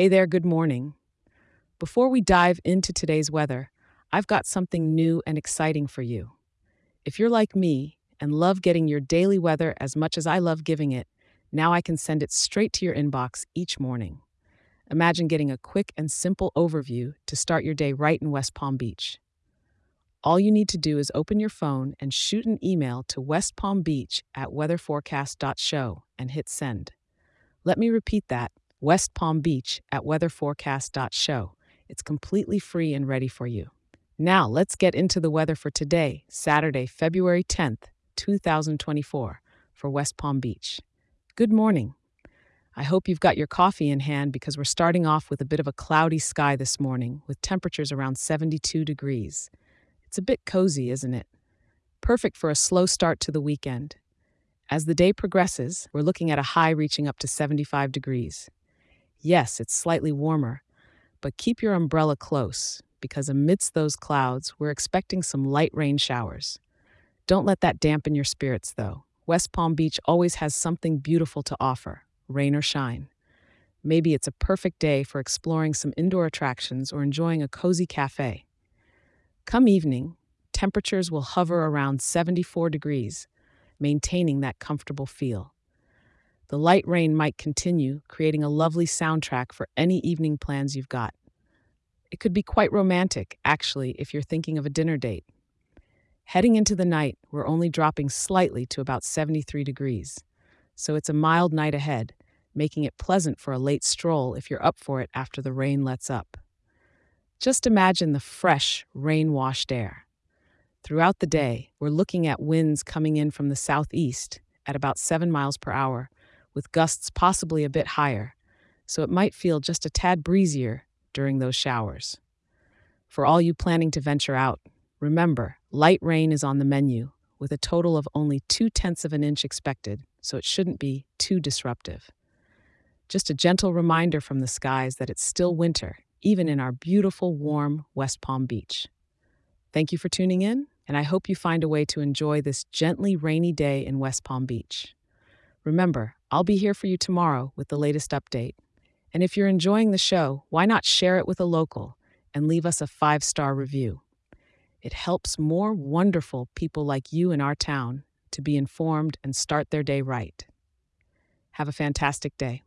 Hey there, good morning. Before we dive into today's weather, I've got something new and exciting for you. If you're like me and love getting your daily weather as much as I love giving it, now I can send it straight to your inbox each morning. Imagine getting a quick and simple overview to start your day right in West Palm Beach. All you need to do is open your phone and shoot an email to West Palm Beach at weatherforecast.show and hit send. Let me repeat that West Palm Beach at weatherforecast.show. It's completely free and ready for you. Now, let's get into the weather for today, Saturday, February 10th, 2024, for West Palm Beach. Good morning. I hope you've got your coffee in hand because we're starting off with a bit of a cloudy sky this morning with temperatures around 72 degrees. It's a bit cozy, isn't it? Perfect for a slow start to the weekend. As the day progresses, we're looking at a high reaching up to 75 degrees. Yes, it's slightly warmer, but keep your umbrella close because amidst those clouds, we're expecting some light rain showers. Don't let that dampen your spirits, though. West Palm Beach always has something beautiful to offer, rain or shine. Maybe it's a perfect day for exploring some indoor attractions or enjoying a cozy cafe. Come evening, temperatures will hover around 74 degrees, maintaining that comfortable feel. The light rain might continue, creating a lovely soundtrack for any evening plans you've got. It could be quite romantic, actually, if you're thinking of a dinner date. Heading into the night, we're only dropping slightly to about 73 degrees, so it's a mild night ahead, making it pleasant for a late stroll if you're up for it after the rain lets up. Just imagine the fresh, rain washed air. Throughout the day, we're looking at winds coming in from the southeast at about 7 miles per hour with gusts possibly a bit higher, so it might feel just a tad breezier during those showers. For all you planning to venture out, remember light rain is on the menu, with a total of only two tenths of an inch expected, so it shouldn't be too disruptive. Just a gentle reminder from the skies that it's still winter, even in our beautiful, warm West Palm Beach. Thank you for tuning in, and I hope you find a way to enjoy this gently rainy day in West Palm Beach. Remember, I'll be here for you tomorrow with the latest update. And if you're enjoying the show, why not share it with a local and leave us a five star review? It helps more wonderful people like you in our town to be informed and start their day right. Have a fantastic day.